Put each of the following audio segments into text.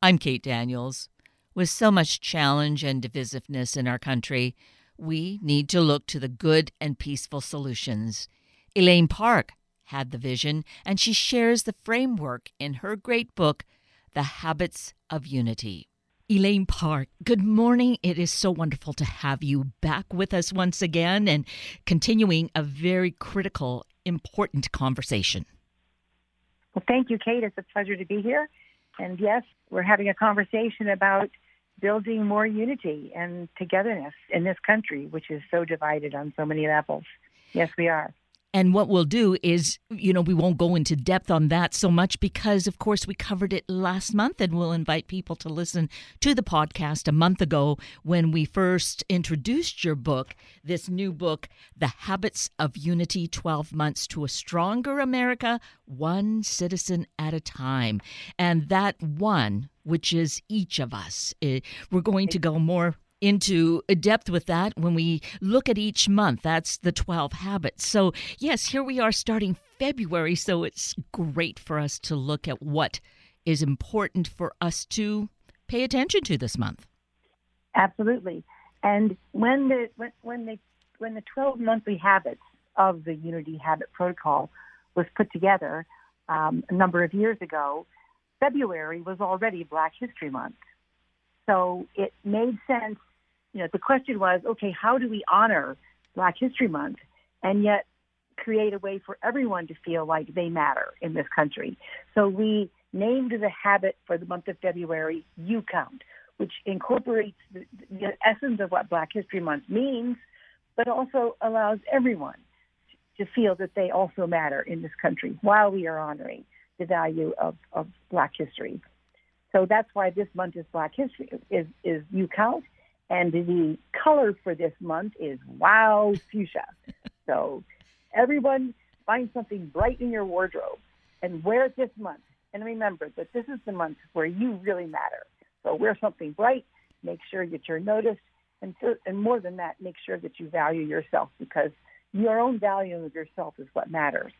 I'm Kate Daniels. With so much challenge and divisiveness in our country, we need to look to the good and peaceful solutions. Elaine Park had the vision, and she shares the framework in her great book, The Habits of Unity. Elaine Park, good morning. It is so wonderful to have you back with us once again and continuing a very critical, important conversation. Well, thank you, Kate. It's a pleasure to be here. And yes, we're having a conversation about building more unity and togetherness in this country, which is so divided on so many levels. Yes, we are. And what we'll do is, you know, we won't go into depth on that so much because, of course, we covered it last month, and we'll invite people to listen to the podcast a month ago when we first introduced your book, this new book, The Habits of Unity 12 Months to a Stronger America, One Citizen at a Time. And that one, which is each of us, eh, we're going to go more into depth with that when we look at each month. That's the 12 habits. So, yes, here we are starting February. So, it's great for us to look at what is important for us to pay attention to this month. Absolutely. And when the when, when the when the 12 monthly habits of the Unity Habit Protocol was put together um, a number of years ago, February was already Black History Month. So it made sense you know, the question was, okay, how do we honor Black History Month and yet create a way for everyone to feel like they matter in this country? So we named the habit for the month of February You Count, which incorporates the, the essence of what Black History Month means, but also allows everyone to feel that they also matter in this country while we are honoring the value of, of Black history. So that's why this month is Black History is is You Count, and the color for this month is wow fuchsia. so everyone find something bright in your wardrobe and wear it this month. And remember that this is the month where you really matter. So wear something bright, make sure that you're noticed, and, and more than that, make sure that you value yourself because your own value of yourself is what matters.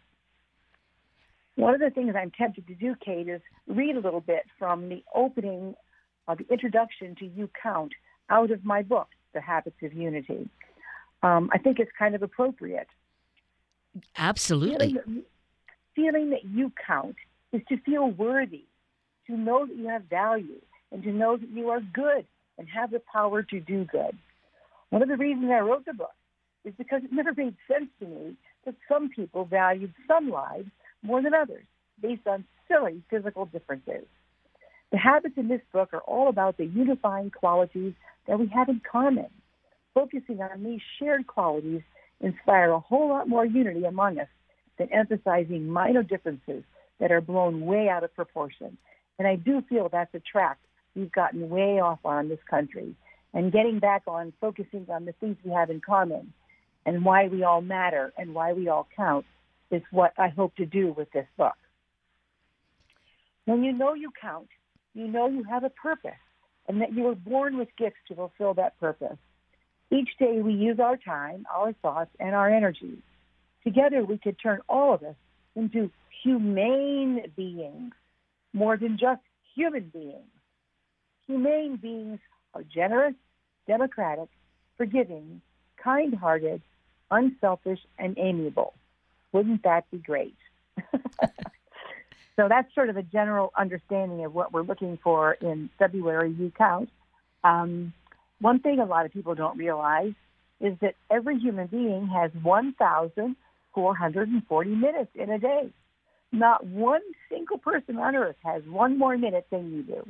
One of the things I'm tempted to do, Kate, is read a little bit from the opening, uh, the introduction to You Count, out of my book, The Habits of Unity. Um, I think it's kind of appropriate. Absolutely. Feeling that, feeling that you count is to feel worthy, to know that you have value, and to know that you are good and have the power to do good. One of the reasons I wrote the book is because it never made sense to me that some people valued some lives more than others based on silly physical differences. The habits in this book are all about the unifying qualities that we have in common. Focusing on these shared qualities inspire a whole lot more unity among us than emphasizing minor differences that are blown way out of proportion. And I do feel that's a track we've gotten way off on in this country. And getting back on focusing on the things we have in common and why we all matter and why we all count is what I hope to do with this book. When you know you count, you know you have a purpose and that you were born with gifts to fulfill that purpose. Each day we use our time, our thoughts, and our energy. Together we could turn all of us into humane beings, more than just human beings. Humane beings are generous, democratic, forgiving, kind-hearted, unselfish, and amiable. Wouldn't that be great? So that's sort of a general understanding of what we're looking for in February You Count. Um, one thing a lot of people don't realize is that every human being has 1,440 minutes in a day. Not one single person on earth has one more minute than you do.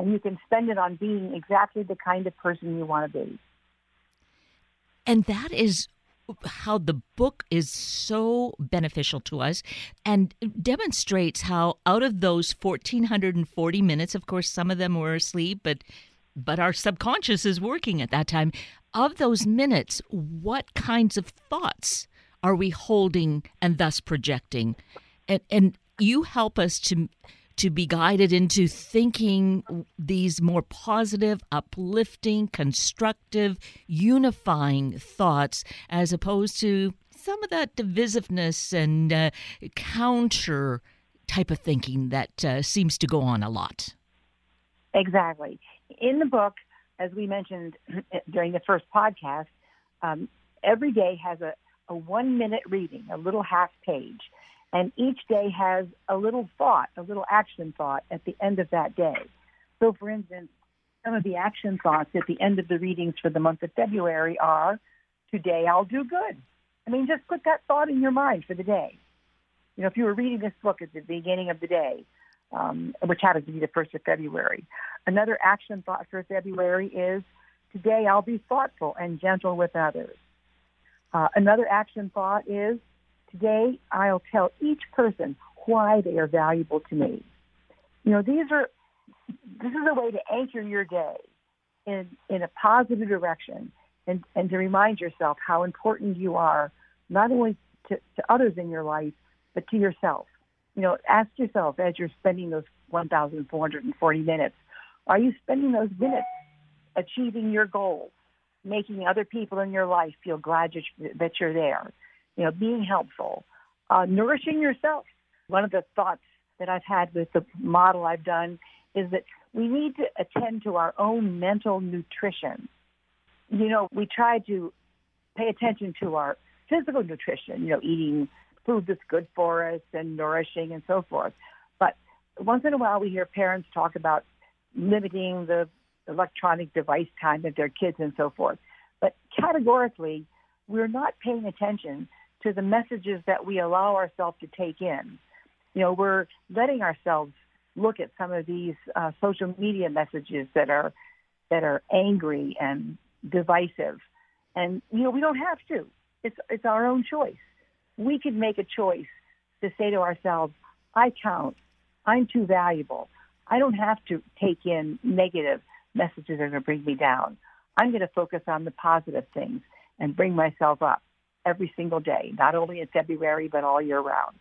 And you can spend it on being exactly the kind of person you want to be. And that is how the book is so beneficial to us and demonstrates how out of those 1440 minutes of course some of them were asleep but but our subconscious is working at that time. Of those minutes what kinds of thoughts are we holding and thus projecting? And and you help us to to be guided into thinking these more positive, uplifting, constructive, unifying thoughts as opposed to some of that divisiveness and uh, counter type of thinking that uh, seems to go on a lot. Exactly. In the book, as we mentioned during the first podcast, um, every day has a, a one minute reading, a little half page. And each day has a little thought, a little action thought at the end of that day. So, for instance, some of the action thoughts at the end of the readings for the month of February are Today I'll do good. I mean, just put that thought in your mind for the day. You know, if you were reading this book at the beginning of the day, um, which happens to be the 1st of February, another action thought for February is Today I'll be thoughtful and gentle with others. Uh, another action thought is Today I'll tell each person why they are valuable to me. You know, these are this is a way to anchor your day in in a positive direction and, and to remind yourself how important you are, not only to, to others in your life, but to yourself. You know, ask yourself as you're spending those 1,440 minutes, are you spending those minutes achieving your goals, making other people in your life feel glad that you're there, you know, being helpful, uh, nourishing yourself. One of the thoughts that I've had with the model I've done is that we need to attend to our own mental nutrition you know, we try to pay attention to our physical nutrition, you know, eating food that's good for us and nourishing and so forth. But once in a while we hear parents talk about limiting the electronic device time of their kids and so forth. But categorically, we're not paying attention to the messages that we allow ourselves to take in. You know, we're letting ourselves look at some of these uh, social media messages that are that are angry and divisive. And, you know, we don't have to. It's, it's our own choice. We can make a choice to say to ourselves, I count. I'm too valuable. I don't have to take in negative messages that are going to bring me down. I'm going to focus on the positive things and bring myself up every single day, not only in February, but all year round.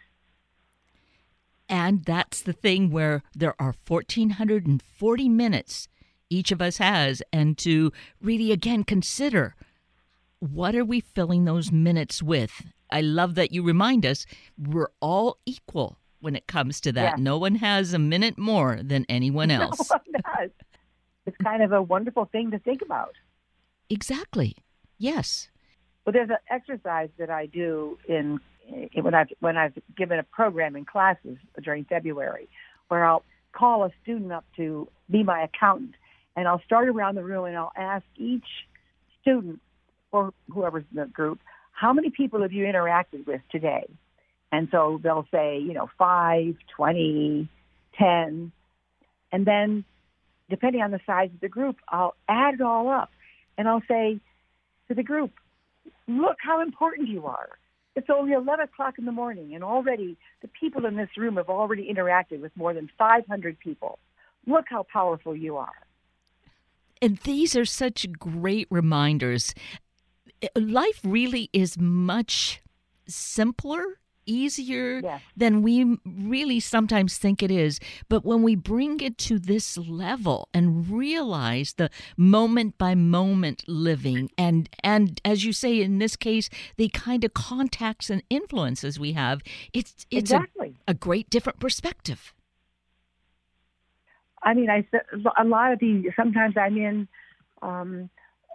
And that's the thing where there are 1,440 minutes each of us has and to really again consider what are we filling those minutes with? I love that you remind us we're all equal when it comes to that. No one has a minute more than anyone else. no one does. it's kind of a wonderful thing to think about. Exactly. Yes well there's an exercise that i do in eh, when I've when I've given a program in classes during February, where I'll call a student up to be my accountant and I'll start around the room and I'll ask each student or whoever's in the group, how many people have you interacted with today? And so they'll say, you know, five, twenty, ten, And then depending on the size of the group, I'll add it all up and I'll say to the group, look how important you are. It's only 11 o'clock in the morning and already the people in this room have already interacted with more than 500 people. Look how powerful you are. And these are such great reminders. Life really is much simpler easier than we really sometimes think it is. But when we bring it to this level and realize the moment by moment living and and as you say in this case, the kind of contacts and influences we have, it's it's exactly. a, a great different perspective. I mean, I a lot of these. Sometimes I'm in um,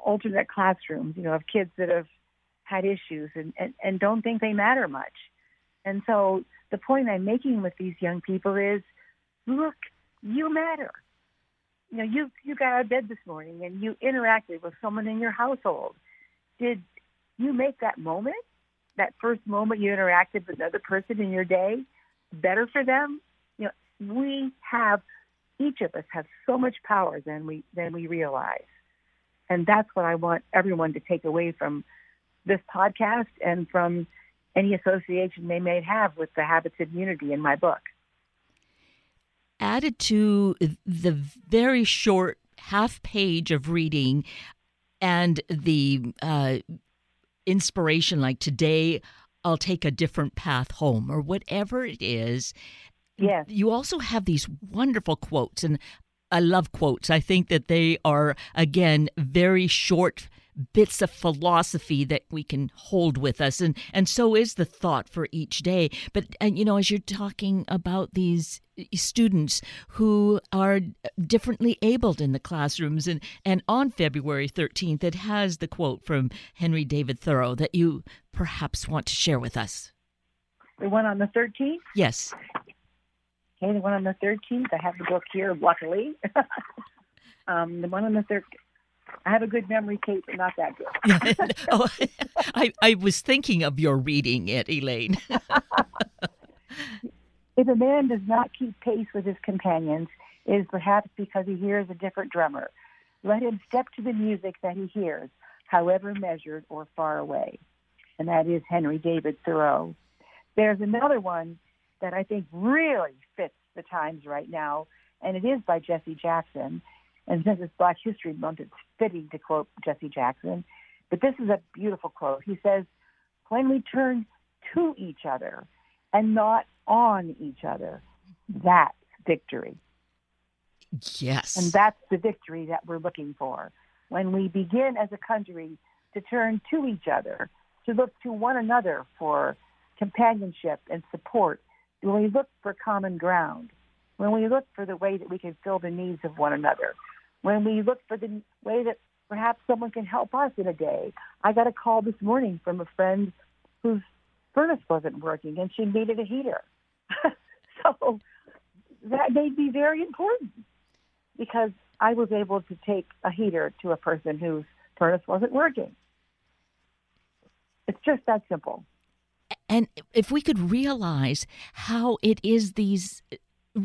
alternate classrooms, you know, of kids that have had issues and, and and don't think they matter much. And so the point I'm making with these young people is, look, you matter. You know, you you got out of bed this morning and you interacted with someone in your household. Did you make that moment, that first moment you interacted with another person in your day, better for them? You know, we have each of us have so much power than we than we realize. And that's what I want everyone to take away from this podcast and from any association they may have with the habits of unity in my book. Added to the very short half page of reading and the uh, inspiration, like today, I'll take a different path home, or whatever it is, Yes. You also have these wonderful quotes, and I love quotes. I think that they are, again, very short bits of philosophy that we can hold with us and and so is the thought for each day. But and you know as you're talking about these students who are differently abled in the classrooms and and on February 13th it has the quote from Henry David Thoreau that you perhaps want to share with us. The one on the 13th yes. Okay the one on the 13th i have the book here luckily um, the one on the 13th I have a good memory, Kate, but not that good. oh, I, I was thinking of your reading it, Elaine. if a man does not keep pace with his companions, it is perhaps because he hears a different drummer. Let him step to the music that he hears, however measured or far away. And that is Henry David Thoreau. There's another one that I think really fits the times right now, and it is by Jesse Jackson. And since it's Black History Month, it's fitting to quote Jesse Jackson. But this is a beautiful quote. He says, When we turn to each other and not on each other, that's victory. Yes. And that's the victory that we're looking for. When we begin as a country to turn to each other, to look to one another for companionship and support, when we look for common ground, when we look for the way that we can fill the needs of one another, when we look for the way that perhaps someone can help us in a day. I got a call this morning from a friend whose furnace wasn't working and she needed a heater. so that made me very important because I was able to take a heater to a person whose furnace wasn't working. It's just that simple. And if we could realize how it is these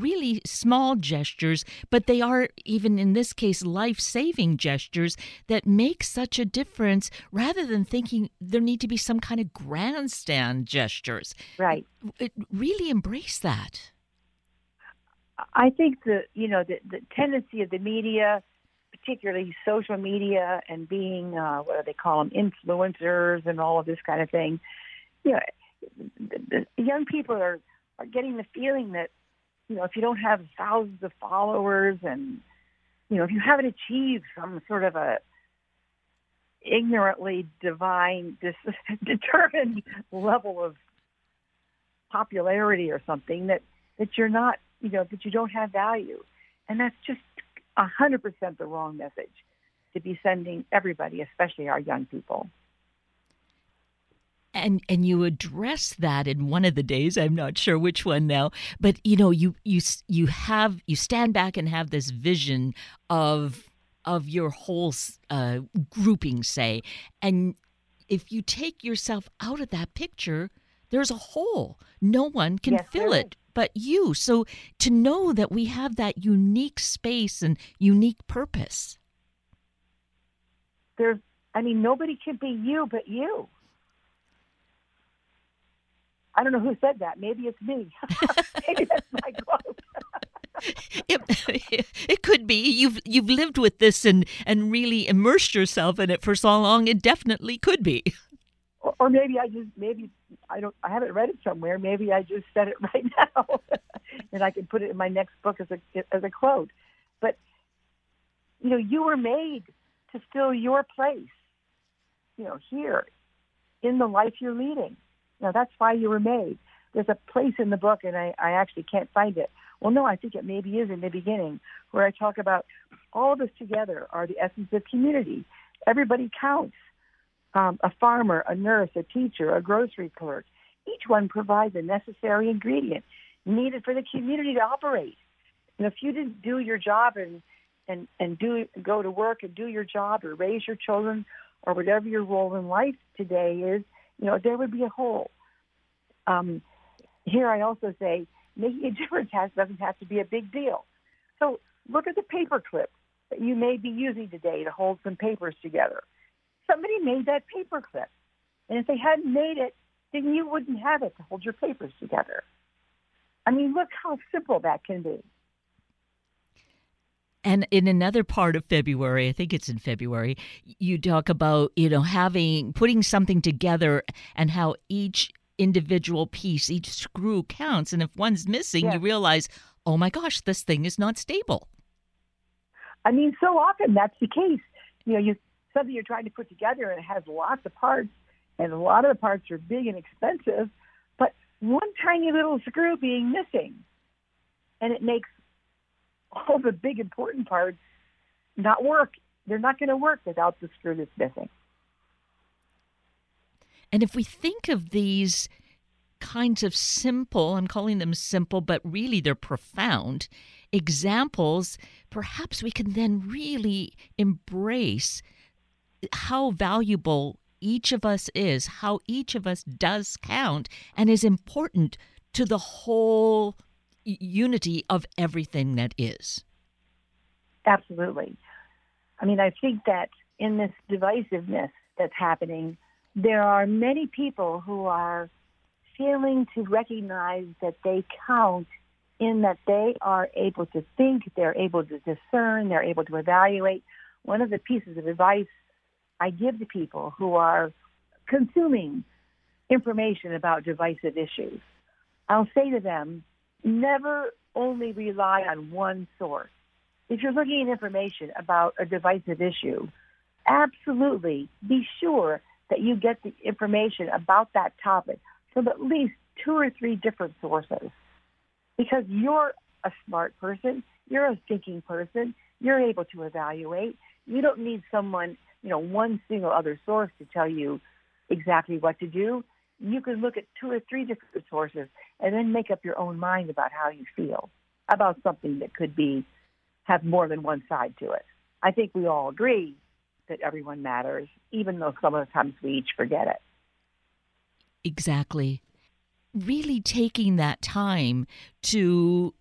really small gestures, but they are, even in this case, life saving gestures that make such a difference rather than thinking there need to be some kind of grandstand gestures. Right. It, really embrace that. I think the you know the, the tendency of the media, particularly social media, and being uh, what do they call them influencers and all of this kind of thing. You know, the, the young people are are getting the feeling that you know, if you don't have thousands of followers and, you know, if you haven't achieved some sort of a ignorantly divine, dis- determined level of popularity or something, that, that you're not, you know, that you don't have value. And that's just a 100% the wrong message to be sending everybody, especially our young people and and you address that in one of the days i'm not sure which one now but you know you you you have you stand back and have this vision of of your whole uh, grouping say and if you take yourself out of that picture there's a hole. No one can yes, fill it but you. So to know that we have that unique space and unique purpose. There's i mean nobody can be you but you I don't know who said that. Maybe it's me. Maybe that's my quote. it, it could be you've you've lived with this and and really immersed yourself in it for so long. It definitely could be. Or, or maybe I just maybe I don't I haven't read it somewhere. Maybe I just said it right now, and I can put it in my next book as a as a quote. But you know, you were made to fill your place. You know, here in the life you're leading now that's why you were made. There's a place in the book, and I, I actually can't find it. Well, no, I think it maybe is in the beginning, where I talk about all of us together are the essence of community. Everybody counts. Um, a farmer, a nurse, a teacher, a grocery clerk. Each one provides a necessary ingredient needed for the community to operate. And if you didn't do your job and and and do go to work and do your job or raise your children or whatever your role in life today is, you know, there would be a hole. Um, here I also say making a difference has, doesn't have to be a big deal. So look at the paper clip that you may be using today to hold some papers together. Somebody made that paper clip. And if they hadn't made it, then you wouldn't have it to hold your papers together. I mean, look how simple that can be. And in another part of February, I think it's in February, you talk about, you know, having putting something together and how each individual piece, each screw counts. And if one's missing, you realize, oh my gosh, this thing is not stable. I mean, so often that's the case. You know, you something you're trying to put together and it has lots of parts and a lot of the parts are big and expensive, but one tiny little screw being missing. And it makes all the big important parts not work. They're not going to work without the screw that's missing. And if we think of these kinds of simple, I'm calling them simple, but really they're profound examples, perhaps we can then really embrace how valuable each of us is, how each of us does count and is important to the whole unity of everything that is. Absolutely. I mean, I think that in this divisiveness that's happening, there are many people who are failing to recognize that they count in that they are able to think, they're able to discern, they're able to evaluate. One of the pieces of advice I give to people who are consuming information about divisive issues, I'll say to them, never only rely on one source. If you're looking at information about a divisive issue, absolutely be sure that you get the information about that topic from at least two or three different sources. Because you're a smart person, you're a thinking person, you're able to evaluate. You don't need someone, you know, one single other source to tell you exactly what to do. You can look at two or three different sources and then make up your own mind about how you feel about something that could be have more than one side to it. I think we all agree that everyone matters, even though some of the times we each forget it. Exactly. Really taking that time to,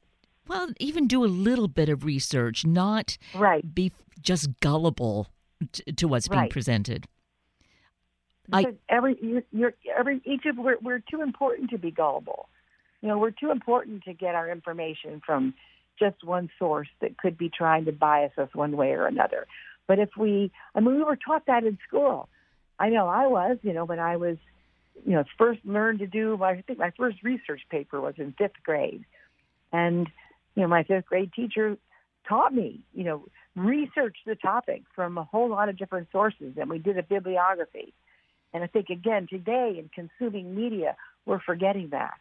well, even do a little bit of research, not right. be just gullible to, to what's right. being presented. I, every you're, you're, every each of we're, we're too important to be gullible. You know, we're too important to get our information from just one source that could be trying to bias us one way or another. But if we, I mean, we were taught that in school. I know I was, you know, when I was, you know, first learned to do I think my first research paper was in fifth grade. And, you know, my fifth grade teacher taught me, you know, research the topic from a whole lot of different sources. And we did a bibliography. And I think, again, today in consuming media, we're forgetting that.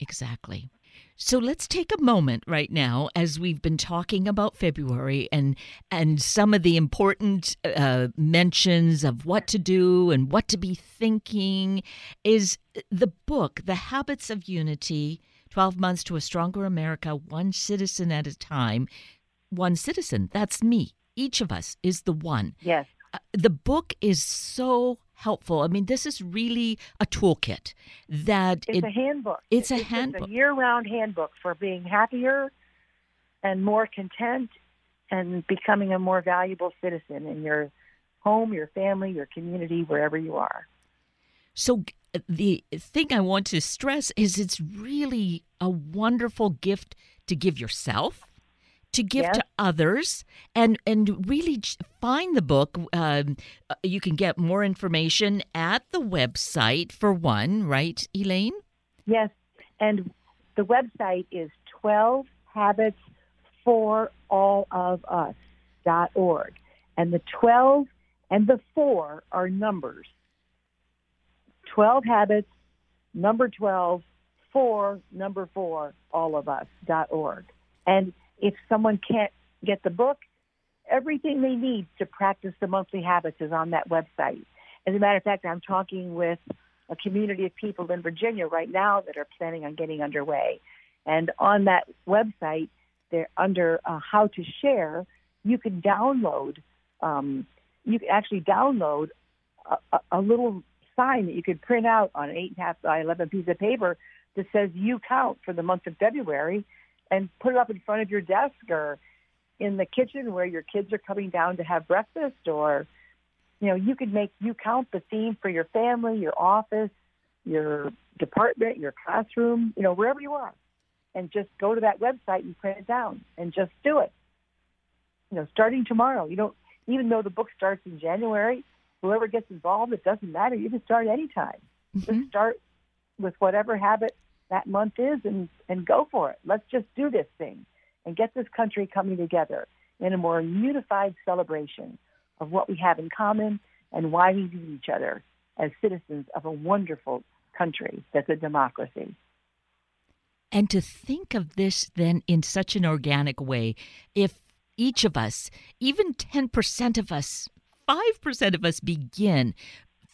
Exactly. So let's take a moment right now as we've been talking about February and and some of the important uh, mentions of what to do and what to be thinking is the book The Habits of Unity 12 months to a stronger America one citizen at a time one citizen that's me each of us is the one yes the book is so helpful. I mean, this is really a toolkit that it's it, a handbook. It's a it's handbook. a year-round handbook for being happier and more content and becoming a more valuable citizen in your home, your family, your community, wherever you are. So the thing I want to stress is it's really a wonderful gift to give yourself to give yes. to others and and really find the book um, you can get more information at the website for one right elaine? Yes and the website is 12 habits for all of us dot org and the 12 and the 4 are numbers. 12 habits number 12 for number 4 all of us dot org. And if someone can't get the book, everything they need to practice the monthly habits is on that website. As a matter of fact, I'm talking with a community of people in Virginia right now that are planning on getting underway. And on that website, they're under uh, how to share, you can download, um, you can actually download a, a, a little sign that you could print out on an 8.5 by 11 piece of paper that says you count for the month of February and put it up in front of your desk or in the kitchen where your kids are coming down to have breakfast or you know you could make you count the theme for your family your office your department your classroom you know wherever you are. And just go to that website and print it down and just do it. You know starting tomorrow you don't even though the book starts in january whoever gets involved it doesn't matter. You can start anytime. Mm-hmm. just start with whatever habit that month is and, and go for it. Let's just do this thing and get this country coming together in a more unified celebration of what we have in common and why we need each other as citizens of a wonderful country that's a democracy. And to think of this then in such an organic way, if each of us, even 10% of us, 5% of us begin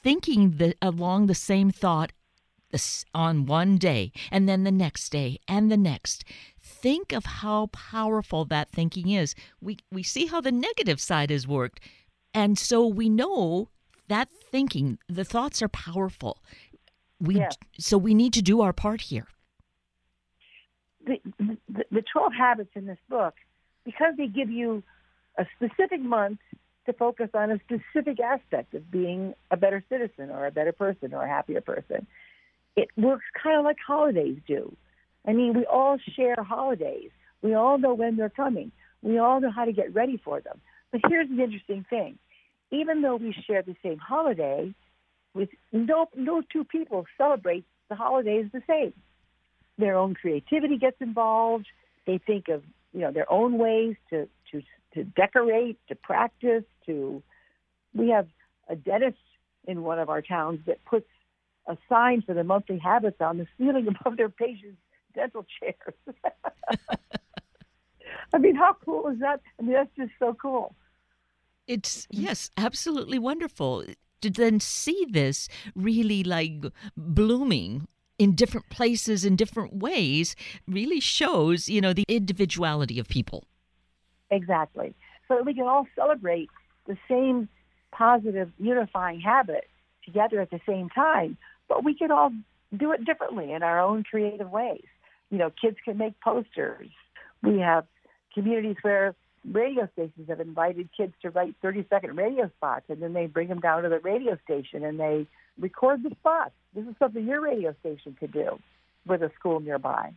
thinking the, along the same thought on one day and then the next day and the next think of how powerful that thinking is we we see how the negative side has worked and so we know that thinking the thoughts are powerful we yeah. so we need to do our part here the, the, the 12 habits in this book because they give you a specific month to focus on a specific aspect of being a better citizen or a better person or a happier person it works kind of like holidays do. I mean, we all share holidays. We all know when they're coming. We all know how to get ready for them. But here's the interesting thing. Even though we share the same holiday, with no, no two people celebrate the holidays the same. Their own creativity gets involved. They think of, you know, their own ways to, to, to decorate, to practice, to, we have a dentist in one of our towns that puts a sign for the monthly habits on the ceiling above their patients' dental chairs. I mean, how cool is that? I mean, that's just so cool. It's, yes, absolutely wonderful to then see this really like blooming in different places in different ways really shows, you know, the individuality of people. Exactly. So that we can all celebrate the same positive unifying habit together at the same time but we can all do it differently in our own creative ways. You know, kids can make posters. We have communities where radio stations have invited kids to write 30 second radio spots and then they bring them down to the radio station and they record the spots. This is something your radio station could do with a school nearby.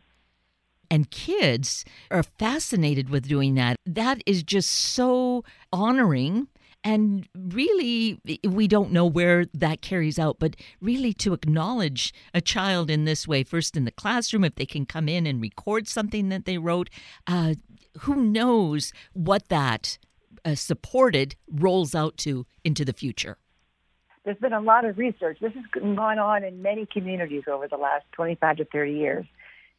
And kids are fascinated with doing that. That is just so honoring and really, we don't know where that carries out, but really to acknowledge a child in this way, first in the classroom, if they can come in and record something that they wrote, uh, who knows what that uh, supported rolls out to into the future. There's been a lot of research. This has gone on in many communities over the last 25 to 30 years.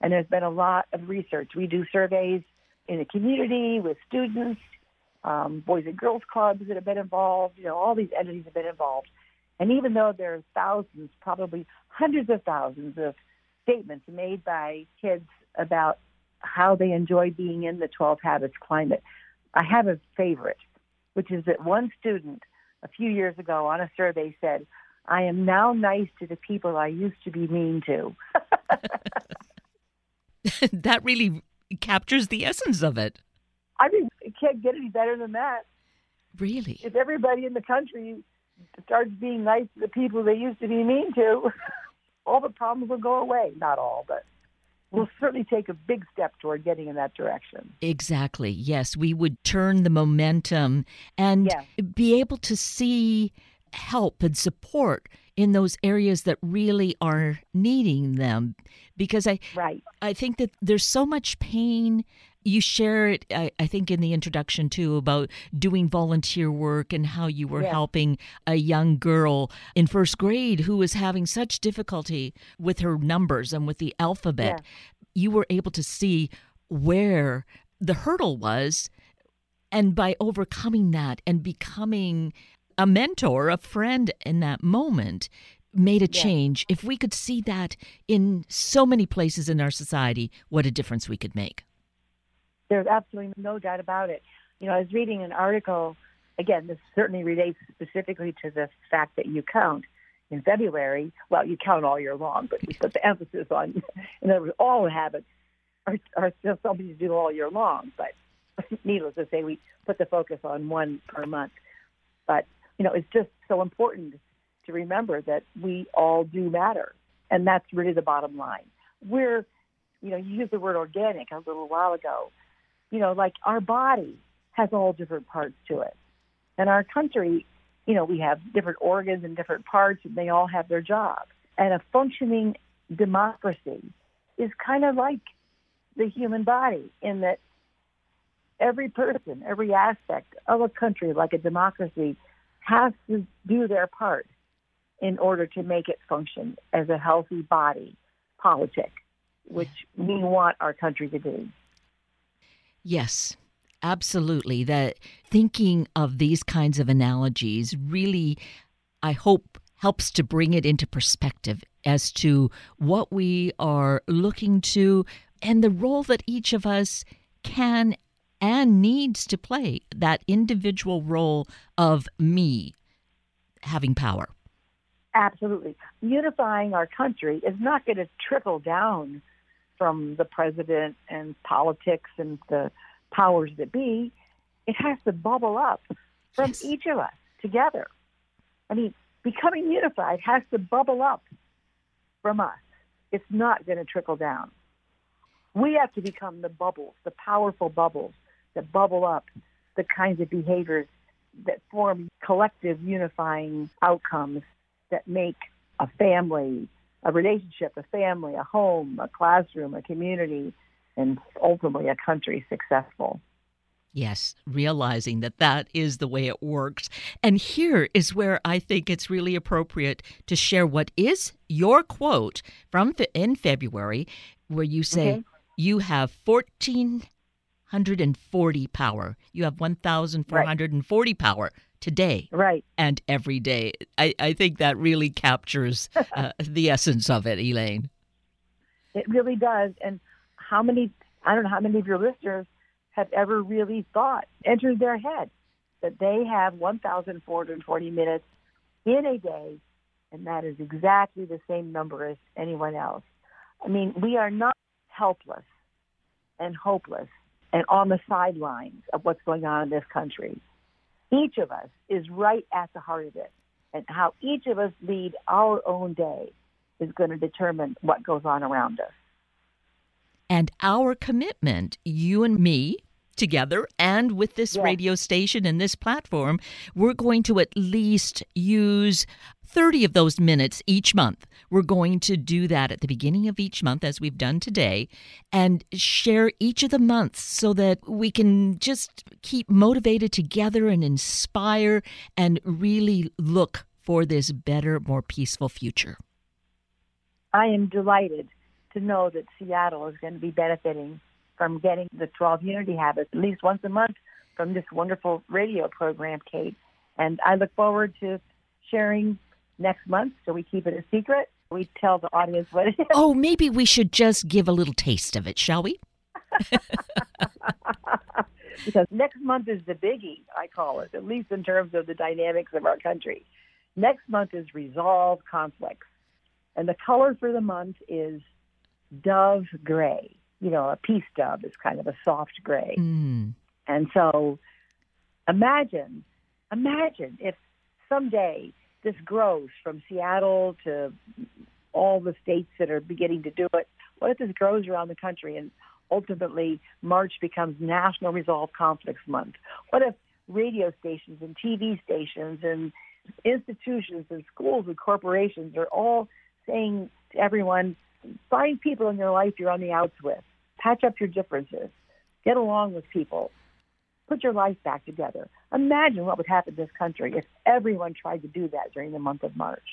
And there's been a lot of research. We do surveys in the community with students um, Boys and Girls Clubs that have been involved. You know, all these entities have been involved. And even though there are thousands, probably hundreds of thousands of statements made by kids about how they enjoy being in the 12 Habits climate, I have a favorite, which is that one student a few years ago on a survey said, I am now nice to the people I used to be mean to. that really captures the essence of it. I mean, it can't get any better than that. Really? If everybody in the country starts being nice to the people they used to be mean to, all the problems will go away. Not all, but we'll certainly take a big step toward getting in that direction. Exactly. Yes, we would turn the momentum and yes. be able to see help and support in those areas that really are needing them because i right. i think that there's so much pain you share it I, I, think in the introduction too about doing volunteer work and how you were yeah. helping a young girl in first grade who was having such difficulty with her numbers and with the alphabet yeah. you were able to see where the hurdle was and by overcoming that and becoming a mentor a friend in that moment made a change if we could see that in so many places in our society what a difference we could make there's absolutely no doubt about it. You know, I was reading an article. Again, this certainly relates specifically to the fact that you count in February. Well, you count all year long, but we put the emphasis on, in other words, all habits are, are still something to do all year long. But needless to say, we put the focus on one per month. But, you know, it's just so important to remember that we all do matter. And that's really the bottom line. We're, you know, you used the word organic a little while ago you know, like our body has all different parts to it. And our country, you know, we have different organs and different parts, and they all have their job. And a functioning democracy is kind of like the human body in that every person, every aspect of a country like a democracy has to do their part in order to make it function as a healthy body politic, which we want our country to be. Yes, absolutely. That thinking of these kinds of analogies really, I hope, helps to bring it into perspective as to what we are looking to and the role that each of us can and needs to play that individual role of me having power. Absolutely. Unifying our country is not going to trickle down from the president and politics and the powers that be. It has to bubble up from Yes. each of us together. I mean, becoming unified has to bubble up from us. It's not going to trickle down. We have to become the bubbles, the powerful bubbles that bubble up the kinds of behaviors that form collective unifying outcomes that make a family, a relationship, a family, a home, a classroom, a community, and ultimately a country successful. Yes, realizing that that is the way it works. And here is where I think it's really appropriate to share what is your quote from in February, where you say Okay. you have 1440 power. You have 1440 power today Right. and every day. I, I think that really captures uh, the essence of it, Elaine. It really does. And how many, I don't know how many of your listeners have ever really thought, entered their head, that they have 1,440 minutes in a day, and that is exactly the same number as anyone else. I mean, we are not helpless and hopeless and on the sidelines of what's going on in this country. Each of us is right at the heart of it. And how each of us lead our own day is going to determine what goes on around us. and our commitment, you and me together, and with this Yes. radio station and this platform, we're going to at least use 30 of those minutes each month. We're going to do that at the beginning of each month, as we've done today, and share each of the months so that we can just keep motivated together and inspire and really look for this better, more peaceful future. I am delighted to know that Seattle is going to be benefiting from getting the 12 Unity Habits at least once a month from this wonderful radio program, Kate. And I look forward to sharing next month so we keep it a secret. We tell the audience what it is. Oh, maybe we should just give a little taste of it, shall we? because next month is the biggie, I call it, at least in terms of the dynamics of our country. Next month is resolve conflicts. And the color for the month is dove gray. You know, a peace dove is kind of a soft gray. Mm. And so imagine, imagine if someday this grows from Seattle to all the states that are beginning to do it. What if this grows around the country and ultimately March becomes National Resolve Conflicts Month? What if radio stations and TV stations and institutions and schools and corporations are all saying to everyone, find people in your life you're on the outs with, patch up your differences, get along with people, put your life back together. Imagine what would happen in this country if everyone tried to do that during the month of March.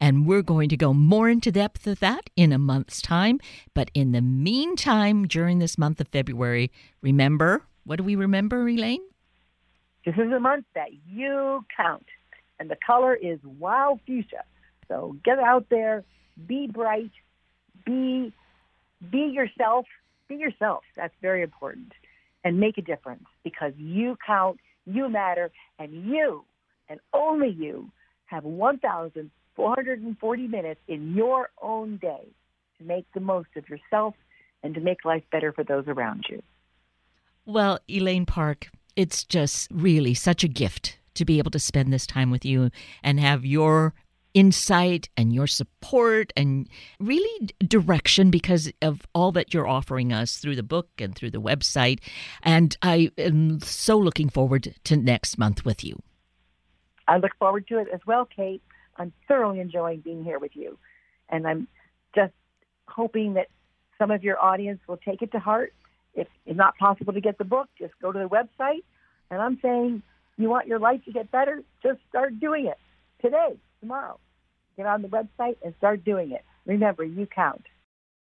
And we're going to go more into depth of that in a month's time. But in the meantime, during this month of February, remember what do we remember, Elaine? This is a month that you count, and the color is wild fuchsia. So get out there, be bright, be be yourself, be yourself. That's very important, and make a difference because you count, you matter, and you and only you have 1,440 minutes in your own day to make the most of yourself and to make life better for those around you. Well, Elaine Park, it's just really such a gift to be able to spend this time with you and have your insight and your support and really direction because of all that you're offering us through the book and through the website. And I am so looking forward to next month with you. I look forward to it as well, Kate. I'm thoroughly enjoying being here with you. And I'm just hoping that some of your audience will take it to heart. If it's not possible to get the book, just go to the website. And I'm saying, you want your life to get better? Just start doing it today tomorrow. Get on the website and start doing it. Remember, you count.